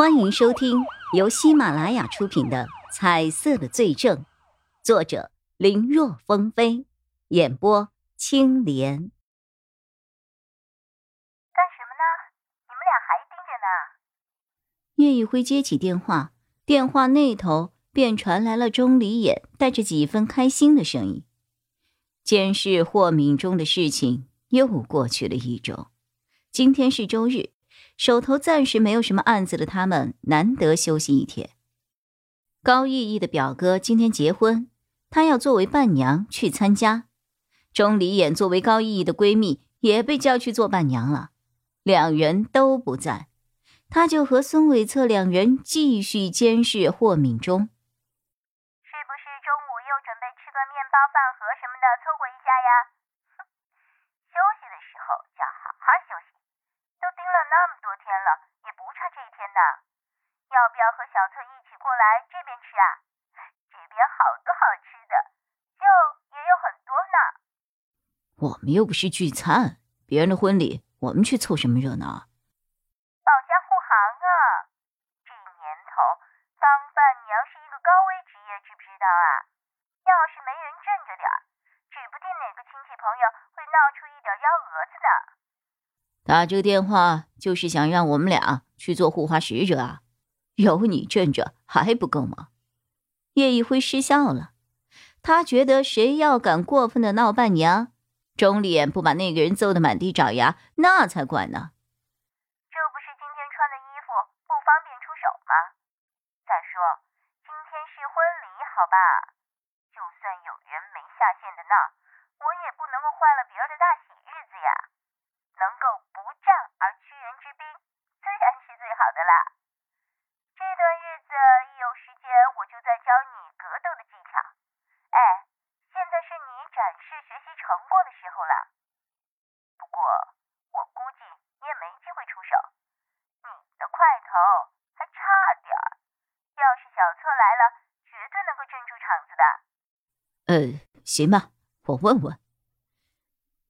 欢迎收听由喜马拉雅出品的《彩色的罪证》，作者林若风飞，演播青莲。干什么呢？你们俩还盯着呢？叶一辉接起电话，电话那头便传来了钟离眼带着几分开心的声音。监视霍敏中的事情又过去了一周，今天是周日。手头暂时没有什么案子的他们，难得休息一天。高逸逸的表哥今天结婚，他要作为伴娘去参加。钟离眼作为高逸逸的闺蜜，也被叫去做伴娘了，两人都不在，他就和孙伟策两人继续监视霍敏中。是不是中午又准备吃个面包、饭盒什么的，凑合一下呀？休息的时候要好好休息要不要和小翠一起过来这边吃啊？这边好多好吃的，肉也有很多呢。我们又不是聚餐，别人的婚礼，我们去凑什么热闹？保驾护航啊！这年头当伴娘是一个高危职业，知不知道啊？要是没人镇着点指不定哪个亲戚朋友会闹出一点幺蛾子的。打这个电话就是想让我们俩去做护花使者啊！有你镇着还不够吗？叶一辉失笑了，他觉得谁要敢过分的闹伴娘，钟离不把那个人揍得满地找牙，那才怪呢。这不是今天穿的衣服不方便出手吗？再说今天是婚礼，好吧？就算有人没下线的闹，我也不能够坏了别人的大喜日子呀。能够不战而屈人之兵，自然是最好的啦。我估计你也没机会出手，你的块头还差点。要是小策来了，绝对能够镇住场子的呃，行吧，我问问。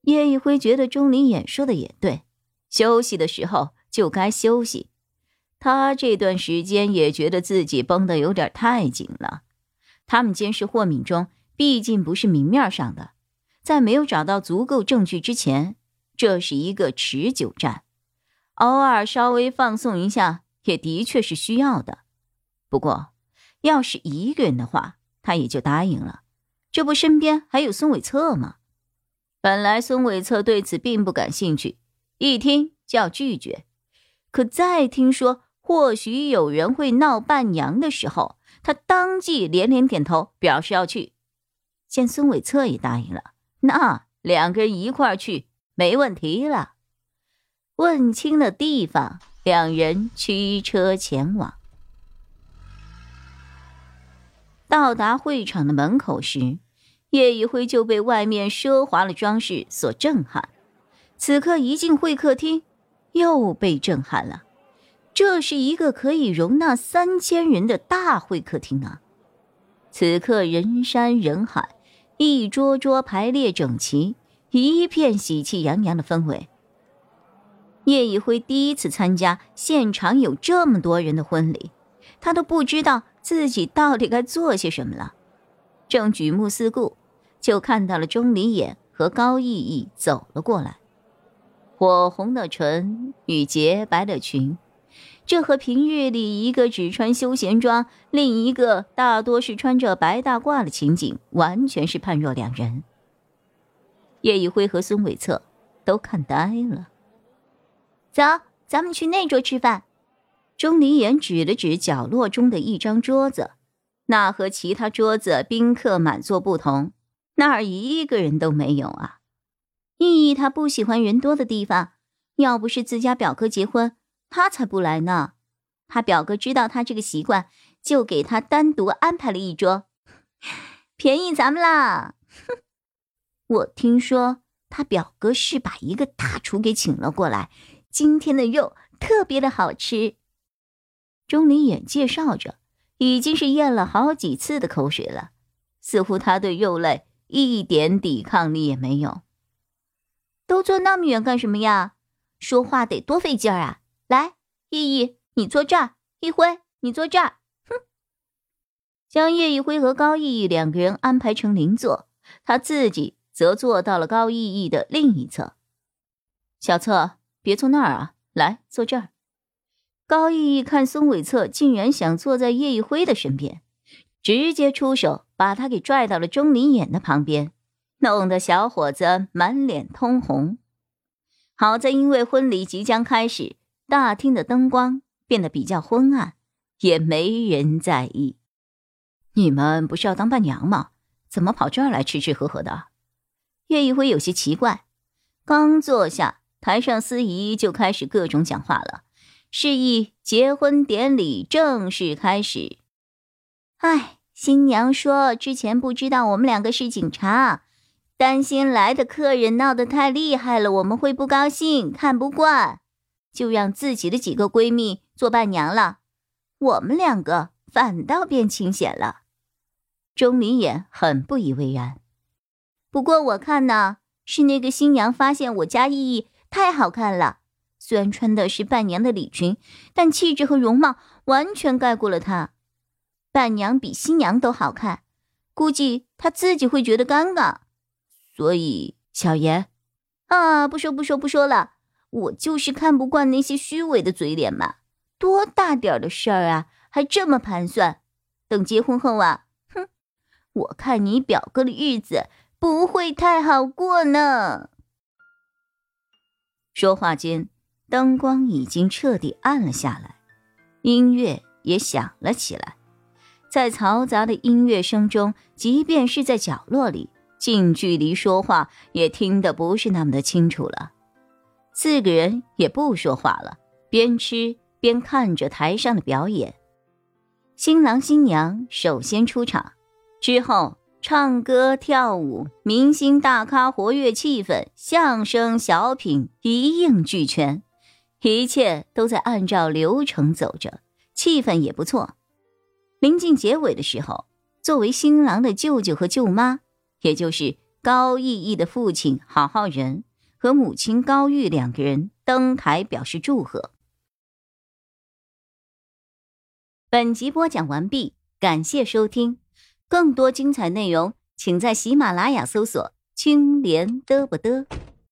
叶一辉觉得钟离眼说的也对，休息的时候就该休息。他这段时间也觉得自己绷得有点太紧了。他们监视霍敏中，毕竟不是明面上的，在没有找到足够证据之前，这是一个持久战。偶尔稍微放松一下，也的确是需要的。不过，要是一个人的话，他也就答应了。这不，身边还有孙伟策吗？本来孙伟策对此并不感兴趣，一听就要拒绝。可再听说或许有人会闹伴娘的时候，他当即连连点头，表示要去。见孙伟策也答应了，那两个人一块儿去没问题了。问清了地方，两人驱车前往。到达会场的门口时，叶一辉就被外面奢华的装饰所震撼。此刻一进会客厅，又被震撼了。这是一个可以容纳三千人的大会客厅啊！此刻人山人海，一桌桌排列整齐，一片喜气洋洋的氛围。叶一辉第一次参加现场有这么多人的婚礼，他都不知道。自己到底该做些什么了？正举目四顾，就看到了钟离眼和高逸逸走了过来。火红的唇与洁白的裙，这和平日里一个只穿休闲装，另一个大多是穿着白大褂的情景，完全是判若两人。叶一辉和孙伟策都看呆了。走，咱们去那桌吃饭。钟离言指了指角落中的一张桌子，那和其他桌子宾客满座不同，那儿一个人都没有啊！意义他不喜欢人多的地方，要不是自家表哥结婚，他才不来呢。他表哥知道他这个习惯，就给他单独安排了一桌，便宜咱们啦！哼，我听说他表哥是把一个大厨给请了过来，今天的肉特别的好吃。钟离眼介绍着，已经是咽了好几次的口水了，似乎他对肉类一点抵抗力也没有。都坐那么远干什么呀？说话得多费劲儿啊！来，依依，你坐这儿，一辉，你坐这儿。哼，将叶一辉和高逸逸两个人安排成邻座，他自己则坐到了高逸逸的另一侧。小策，别坐那儿啊，来坐这儿。高逸逸看孙伟策竟然想坐在叶一辉的身边，直接出手把他给拽到了钟离眼的旁边，弄得小伙子满脸通红。好在因为婚礼即将开始，大厅的灯光变得比较昏暗，也没人在意。你们不是要当伴娘吗？怎么跑这儿来吃吃喝喝的？岳一辉有些奇怪，刚坐下。台上司仪就开始各种讲话了，示意结婚典礼正式开始。哎，新娘说之前不知道我们两个是警察，担心来的客人闹得太厉害了，我们会不高兴、看不惯，就让自己的几个闺蜜做伴娘了。我们两个反倒变清闲了。钟离眼很不以为然。不过我看呢，是那个新娘发现我家意义。太好看了！虽然穿的是伴娘的礼裙，但气质和容貌完全盖过了她。伴娘比新娘都好看，估计她自己会觉得尴尬。所以，小严，啊，不说不说不说了，我就是看不惯那些虚伪的嘴脸嘛！多大点的事儿啊，还这么盘算？等结婚后啊，哼，我看你表哥的日子不会太好过呢。说话间，灯光已经彻底暗了下来，音乐也响了起来。在嘈杂的音乐声中，即便是在角落里，近距离说话也听得不是那么的清楚了。四个人也不说话了，边吃边看着台上的表演。新郎新娘首先出场，之后。唱歌跳舞，明星大咖活跃气氛，相声小品一应俱全，一切都在按照流程走着，气氛也不错。临近结尾的时候，作为新郎的舅舅和舅妈，也就是高逸逸的父亲郝浩仁和母亲高玉两个人登台表示祝贺。本集播讲完毕，感谢收听。更多精彩内容，请在喜马拉雅搜索“青莲嘚不嘚”。